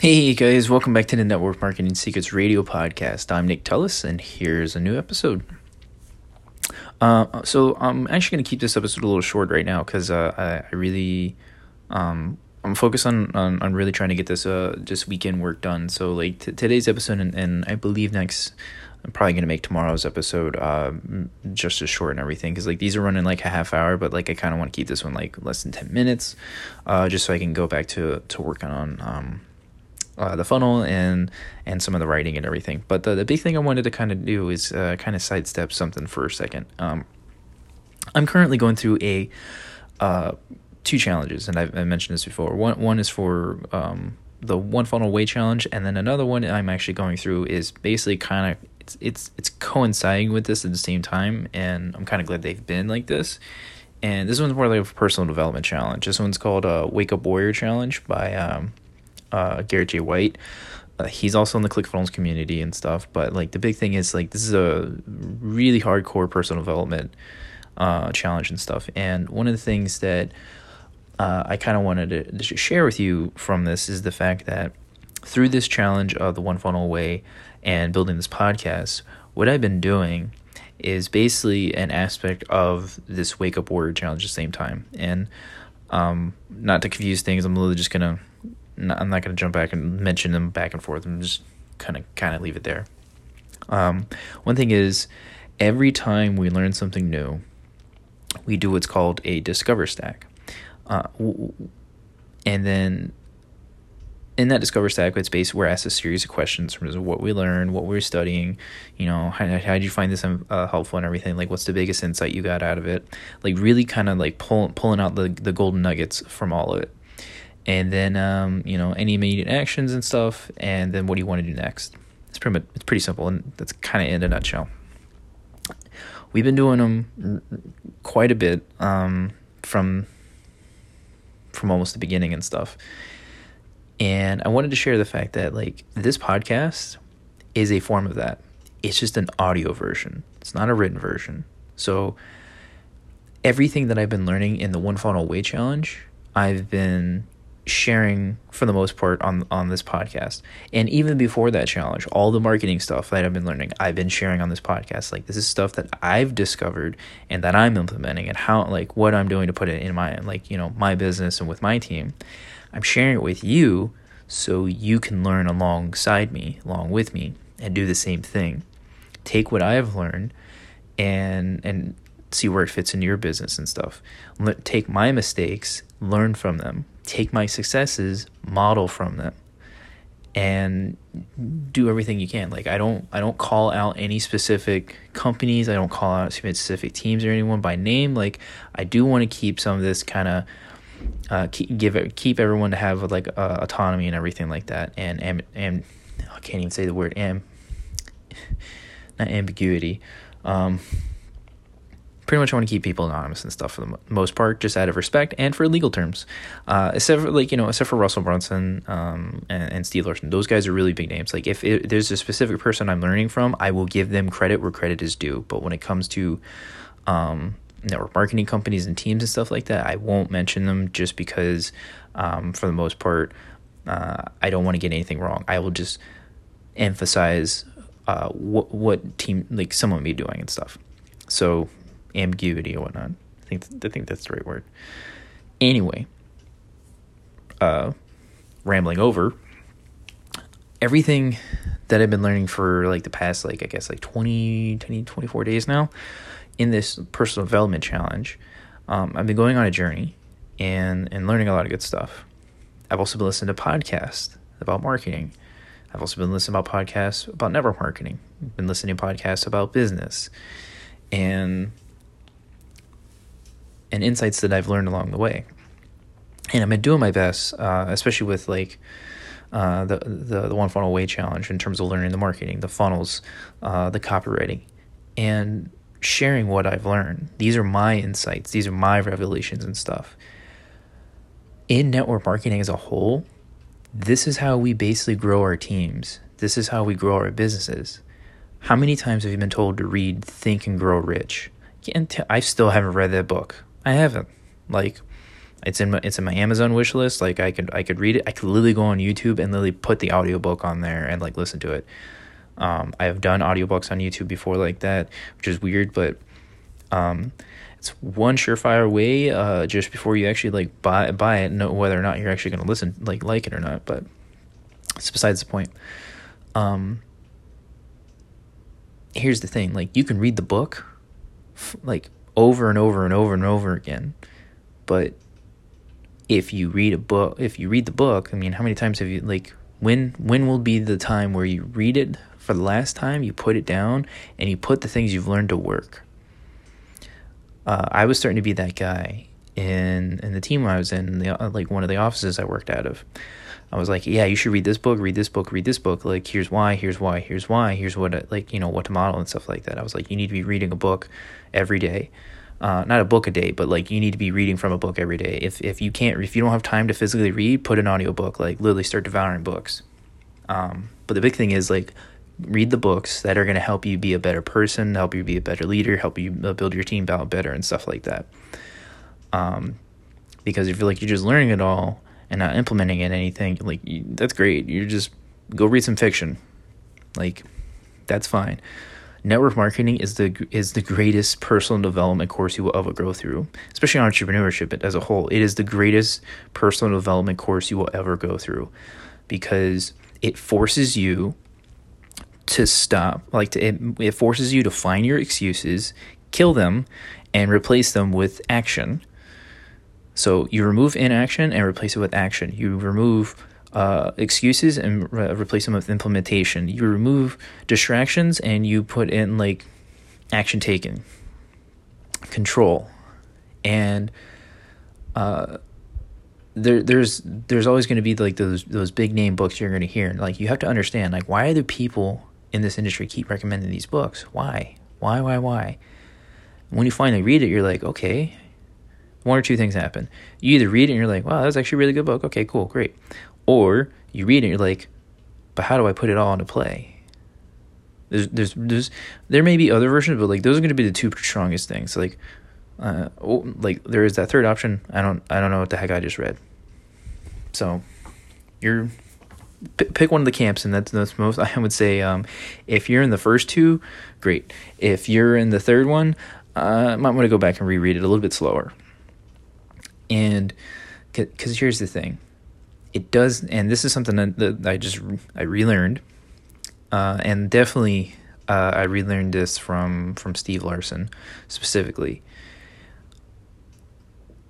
Hey guys, welcome back to the Network Marketing Secrets Radio Podcast. I'm Nick Tellis, and here's a new episode. Uh, so I'm actually going to keep this episode a little short right now because uh, I, I, really, um, I'm focused on, on, on really trying to get this uh this weekend work done. So like t- today's episode and, and I believe next, I'm probably to make tomorrow's episode uh just as short and everything because like these are running like a half hour, but like I kind of want to keep this one like less than ten minutes, uh, just so I can go back to to working on um uh, the funnel and and some of the writing and everything. But the, the big thing I wanted to kind of do is uh, kind of sidestep something for a second. Um, I'm currently going through a uh, two challenges, and I've I mentioned this before. One one is for um, the one funnel way challenge, and then another one I'm actually going through is basically kind of it's it's it's coinciding with this at the same time, and I'm kind of glad they've been like this. And this one's more like a personal development challenge. This one's called a uh, Wake Up Warrior Challenge by um, uh, Garrett J. White. Uh, he's also in the ClickFunnels community and stuff. But like the big thing is like this is a really hardcore personal development uh, challenge and stuff. And one of the things that uh, I kind of wanted to, share with you from this is the fact that through this challenge of the one funnel way and building this podcast, what I've been doing is basically an aspect of this wake up warrior challenge at the same time. And um, not to confuse things, I'm literally just gonna I'm not going to jump back and mention them back and forth. I'm just kind of kind of leave it there. Um, one thing is, every time we learn something new, we do what's called a discover stack, uh, and then in that discover stack, it's basically we're asked a series of questions from what we learned, what we are studying, you know, how, how did you find this um, uh, helpful and everything? Like, what's the biggest insight you got out of it? Like, really kind of like pulling pulling out the the golden nuggets from all of it and then um, you know any immediate actions and stuff, and then what do you want to do next? It's pretty it's pretty simple, and that's kind of in a nutshell. We've been doing them quite a bit um, from from almost the beginning and stuff. And I wanted to share the fact that like this podcast is a form of that. It's just an audio version. It's not a written version. So everything that I've been learning in the One Funnel Way Challenge, I've been sharing for the most part on on this podcast. And even before that challenge, all the marketing stuff that I've been learning, I've been sharing on this podcast. Like this is stuff that I've discovered and that I'm implementing and how like what I'm doing to put it in my like, you know, my business and with my team. I'm sharing it with you so you can learn alongside me, along with me and do the same thing. Take what I've learned and and see where it fits into your business and stuff. Take my mistakes, learn from them, take my successes, model from them, and do everything you can. Like I don't I don't call out any specific companies. I don't call out specific teams or anyone by name. Like I do want to keep some of this kind of uh, keep, give keep everyone to have like uh, autonomy and everything like that. And and and I can't even say the word am not ambiguity. Um, pretty much want to keep people anonymous and stuff for the most part, just out of respect and for legal terms. Uh, except for like you know, except for Russell Brunson um, and, and Steve Larsen, those guys are really big names. Like if it, there's a specific person I'm learning from, I will give them credit where credit is due. But when it comes to um, network marketing companies and teams and stuff like that, I won't mention them just because, um, for the most part, uh, I don't want to get anything wrong. I will just emphasize uh, what what team like someone be doing and stuff. So ambiguity or whatnot. I think I think that's the right word. Anyway, uh, rambling over. Everything that I've been learning for like the past like I guess like 20, 20 24 days now in this personal development challenge, um, I've been going on a journey and and learning a lot of good stuff. I've also been listening to podcasts about marketing. I've also been listening about podcasts about network marketing. I've been listening to podcasts about business. And and insights that I've learned along the way. And I've been doing my best, uh, especially with like uh, the, the the one funnel way challenge in terms of learning the marketing, the funnels, uh, the copywriting, and sharing what I've learned. These are my insights. These are my revelations and stuff. In network marketing as a whole, this is how we basically grow our teams. This is how we grow our businesses. How many times have you been told to read Think and Grow Rich? I still haven't read that book. I haven't. Like, It's in my it's in my Amazon wish list. Like I could I could read it. I could literally go on YouTube and literally put the audiobook on there and like listen to it. Um, I have done audiobooks on YouTube before like that, which is weird, but um, it's one surefire way. Uh, just before you actually like buy buy it, know whether or not you're actually going to listen, like like it or not. But it's besides the point. Um, here's the thing: like you can read the book, like over and over and over and over again, but if you read a book, if you read the book, I mean, how many times have you like when when will be the time where you read it for the last time, you put it down, and you put the things you've learned to work? Uh, I was starting to be that guy in in the team I was in, the, like one of the offices I worked out of. I was like, yeah, you should read this book, read this book, read this book. Like, here's why, here's why, here's why, here's what, like, you know, what to model and stuff like that. I was like, you need to be reading a book every day. Uh, not a book a day, but like you need to be reading from a book every day. If if you can't, if you don't have time to physically read, put an audiobook. Like literally start devouring books. Um, but the big thing is like read the books that are going to help you be a better person, help you be a better leader, help you uh, build your team out better and stuff like that. Um, because if you're like you're just learning it all and not implementing it anything, like you, that's great. You just go read some fiction, like that's fine. Network marketing is the is the greatest personal development course you will ever go through, especially entrepreneurship as a whole. It is the greatest personal development course you will ever go through because it forces you to stop like to, it, it forces you to find your excuses kill them and replace them with action so you remove inaction and replace it with action. You remove uh, excuses and re- replace them with implementation. You remove distractions and you put in like action taken control. And uh, there there's there's always going to be like those those big name books you're going to hear. Like you have to understand like why do people in this industry keep recommending these books? Why? Why why why? When you finally read it you're like okay one or two things happen you either read it and you're like wow that's actually a really good book okay cool great or you read it and you're like but how do i put it all into play there's there's there's there may be other versions but like those are going to be the two strongest things like uh, oh, like there is that third option. I don't I don't know what the heck I just read. So, you're p- pick one of the camps, and that's that's most I would say. Um, if you're in the first two, great. If you're in the third one, uh, might want to go back and reread it a little bit slower. And because here's the thing, it does, and this is something that, I just I relearned, uh, and definitely uh, I relearned this from from Steve Larsen specifically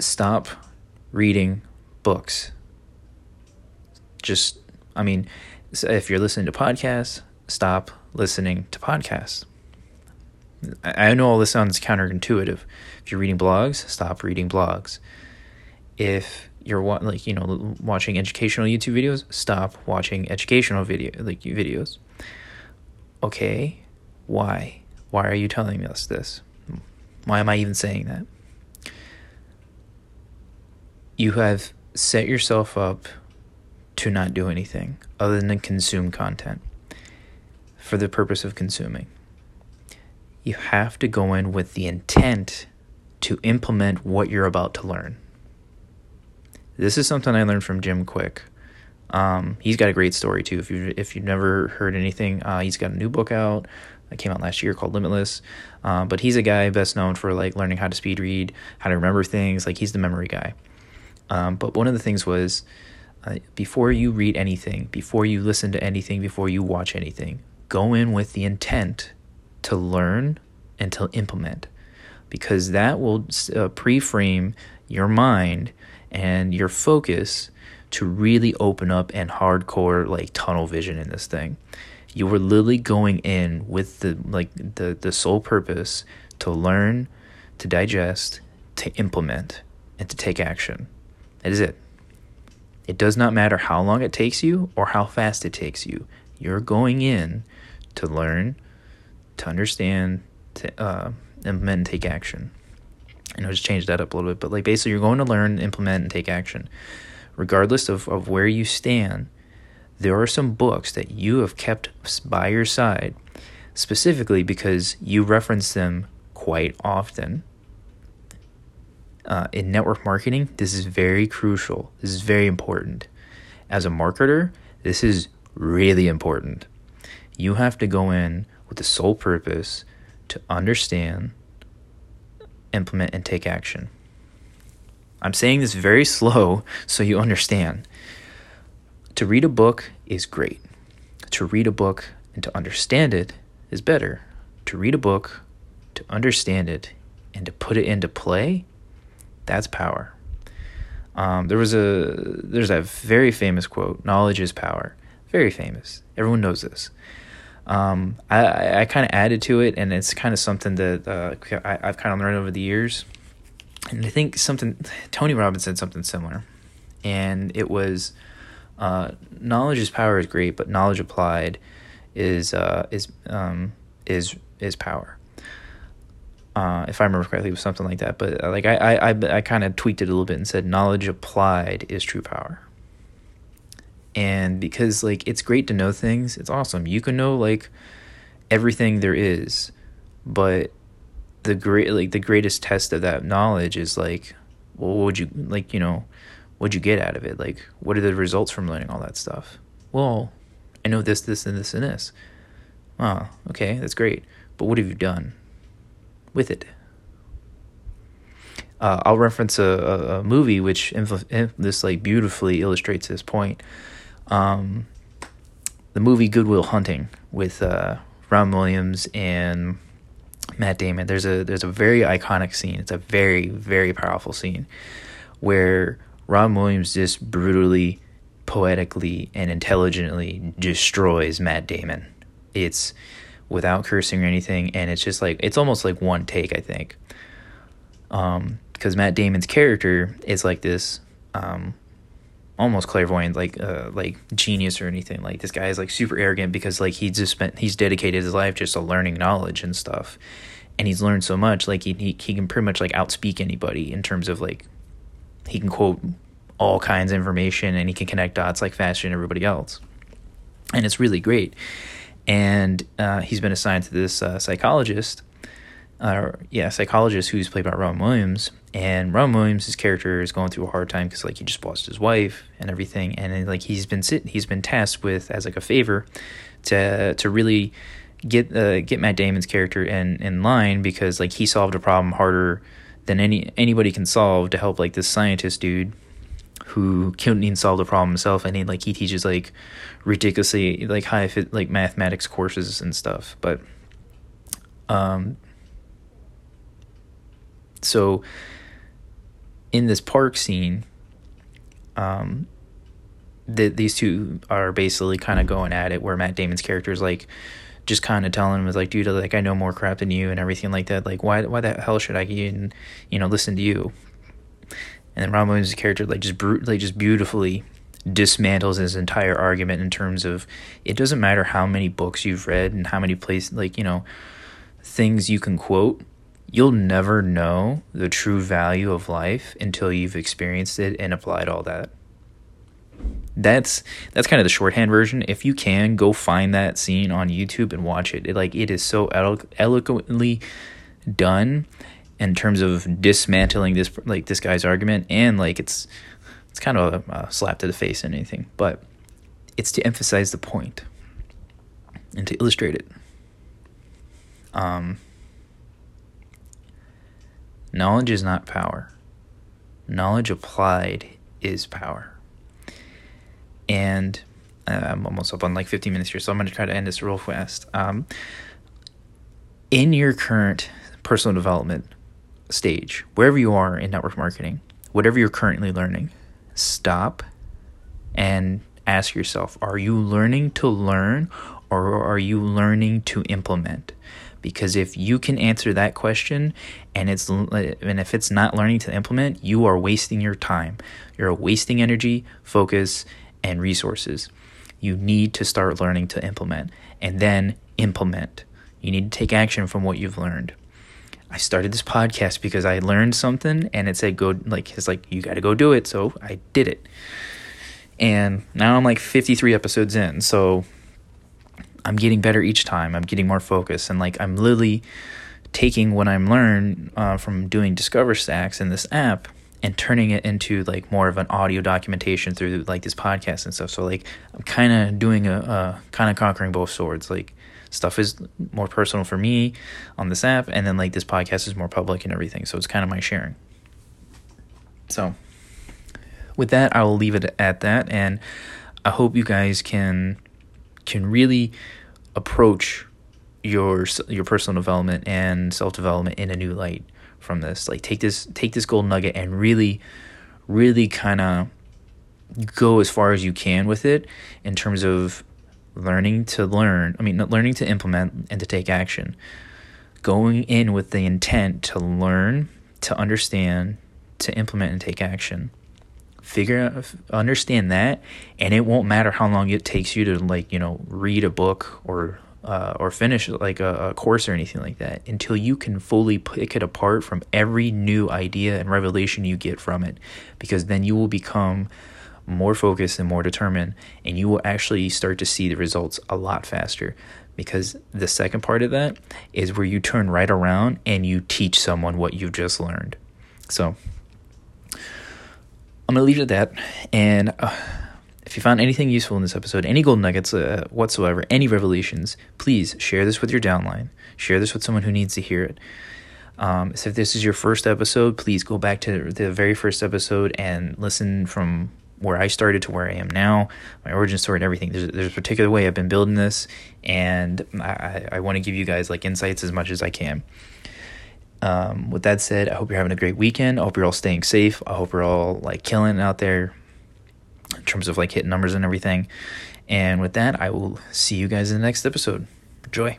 stop reading books. Just, I mean, if you're listening to podcasts, stop listening to podcasts. I know all this sounds counterintuitive. If you're reading blogs, stop reading blogs. If you're like you know watching educational YouTube videos, stop watching educational video like videos. Okay, why? Why are you telling us this? Why am I even saying that? you have set yourself up to not do anything other than consume content for the purpose of consuming. You have to go in with the intent to implement what you're about to learn. This is something I learned from Jim Kwik. Um, he's got a great story too. If you if you've never heard anything, uh, he's got a new book out that came out last year called Limitless. Uh, but he's a guy best known for like learning how to speed read, how to remember things. Like he's the memory guy. Um, but one of the things was uh, before you read anything, before you listen to anything, before you watch anything, go in with the intent to learn and to implement because that will uh, pre frame your mind and your focus to really open up and hardcore like tunnel vision in this thing. You were literally going in with the like the the sole purpose to learn, to digest, to implement, and to take action. That is it. It does not matter how long it takes you or how fast it takes you. You're going in to learn, to understand, to uh, implement and take action. And I'll just change that up a little bit, but like basically, you're going to learn, implement, and take action. Regardless of, of where you stand, there are some books that you have kept by your side specifically because you reference them quite often uh, in network marketing, this is very crucial. This is very important. As a marketer, this is really important. You have to go in with the sole purpose to understand, implement, and take action. I'm saying this very slow so you understand. To read a book is great. To read a book and to understand it is better. To read a book, to understand it, and to put it into play, that's power. Um, there was a there's a very famous quote: "Knowledge is power." Very famous. Everyone knows this. Um, I I kind of added to it, and it's kind of something that uh, I, I've kind of learned over the years. And I think something Tony Robbins said something similar, and it was uh, knowledge is power is great, but knowledge applied is uh, is um, is is power. Uh, if I remember correctly, it was something like that. But uh, like I I I, I kind of tweaked it a little bit and said knowledge applied is true power. And because like it's great to know things, it's awesome. You can know like everything there is, but the great like the greatest test of that knowledge is like, well, what would you like? You know, what'd you get out of it? Like, what are the results from learning all that stuff? Well, I know this, this, and this, and this. Oh, okay, that's great. But what have you done with it? Uh, I'll reference a, a, a movie which influ- this like beautifully illustrates this point. Um, the movie Good Will Hunting with uh, Robin Williams and Matt Damon. There's a there's a very iconic scene. It's a very very powerful scene where Robin Williams just brutally poetically and intelligently destroys Matt Damon. It's without cursing or anything, and it's just like it's almost like one take, I think. Um, because Matt Damon's character is like this, um, almost clairvoyant, like uh, like genius or anything. Like this guy is like super arrogant because like he just spent he's dedicated his life just to learning knowledge and stuff, and he's learned so much. Like he he, he can pretty much like outspeak anybody in terms of like he can quote all kinds of information and he can connect dots like faster than everybody else. And it's really great. And uh, he's been assigned to this uh, psychologist, uh, yeah, psychologist who's played by Robin Williams. And Robin Williams' his character is going through a hard time because like he just lost his wife and everything, and like he's been sit- he's been tasked with as like a favor to to really get uh, get Matt Damon's character in in line because like he solved a problem harder than any anybody can solve to help like this scientist dude who couldn't even solve the problem himself. And he like he teaches like ridiculously like high like mathematics courses and stuff. But um so in this park scene um the, these two are basically kind of going at it where Matt Damon's character is like just kind of telling him is like dude like I know more crap than you and everything like that. Like why why the hell should I even you know listen to you? And then Robin Williams' character like just brutally, just beautifully dismantles his entire argument in terms of it doesn't matter how many books you've read and how many places like you know things you can quote you'll never know the true value of life until you've experienced it and applied all that. That's that's kind of the shorthand version. If you can go find that scene on youtube and watch it, it like it is so elo- eloquently done in terms of dismantling this like this guy's argument and like it's it's kind of a, a slap to the face and anything but it's to emphasize the point and to illustrate it. Um, knowledge is not power. Knowledge applied is power. And uh, i'm almost up on like 15 minutes here so i'm going to try to end this real fast. Um, in your current personal development stage, wherever you are in network marketing, whatever you're currently learning, stop and ask yourself are you learning to learn or are you learning to implement? Because if you can answer that question and it's and if it's not learning to implement, you are wasting your time. You're wasting energy, focus, and resources. You need to start learning to implement and then implement. You need to take action from what you've learned. I started this podcast because I learned something and it said go like it's like you got to go do it. So I did it. And now I'm like 53 episodes in. So I'm getting better each time. I'm getting more focused and like I'm literally taking what I'm learned uh, from doing Discover Stacks in this app and turning it into like more of an audio documentation through like this podcast and stuff. So like I'm kind of doing a, a kind of conquering both swords. Like stuff is more personal for me on this app, and then like this podcast is more public and everything. So it's kind of my sharing. So with that, I will leave it at that, and I hope you guys can can really approach your your personal development and self development in a new light from this. Like take this take this gold nugget and really really kind of go as far as you can with it in terms of learning to learn, I mean learning to implement and to take action. Going in with the intent to learn, to understand, to implement and take action. Figure understand that, and it won't matter how long it takes you to like you know read a book or uh, or finish like a, a, course or anything like that until you can fully pick it apart from every new idea and revelation you get from it because then you will become more focused and more determined and you will actually start to see the results a lot faster. Because the second part of that is where you turn right around and you teach someone what you've just learned. So i'm going to leave it at that and uh, if you found anything useful in this episode, any gold nuggets uh, whatsoever, any revelations, please share this with your downline. Share this with someone who needs to hear it. Um, so if this is your first episode, please go back to the very first episode and listen from where I started to where I am now, my origin story and everything. There's, there's a particular way I've been building this, and I, I want to give you guys like insights as much as I can. Um, with that said, I hope you're having a great weekend. I hope you're all staying safe. I hope you're all like killing out there in terms of like hitting numbers and everything. And with that, I will see you guys in the next episode. Enjoy.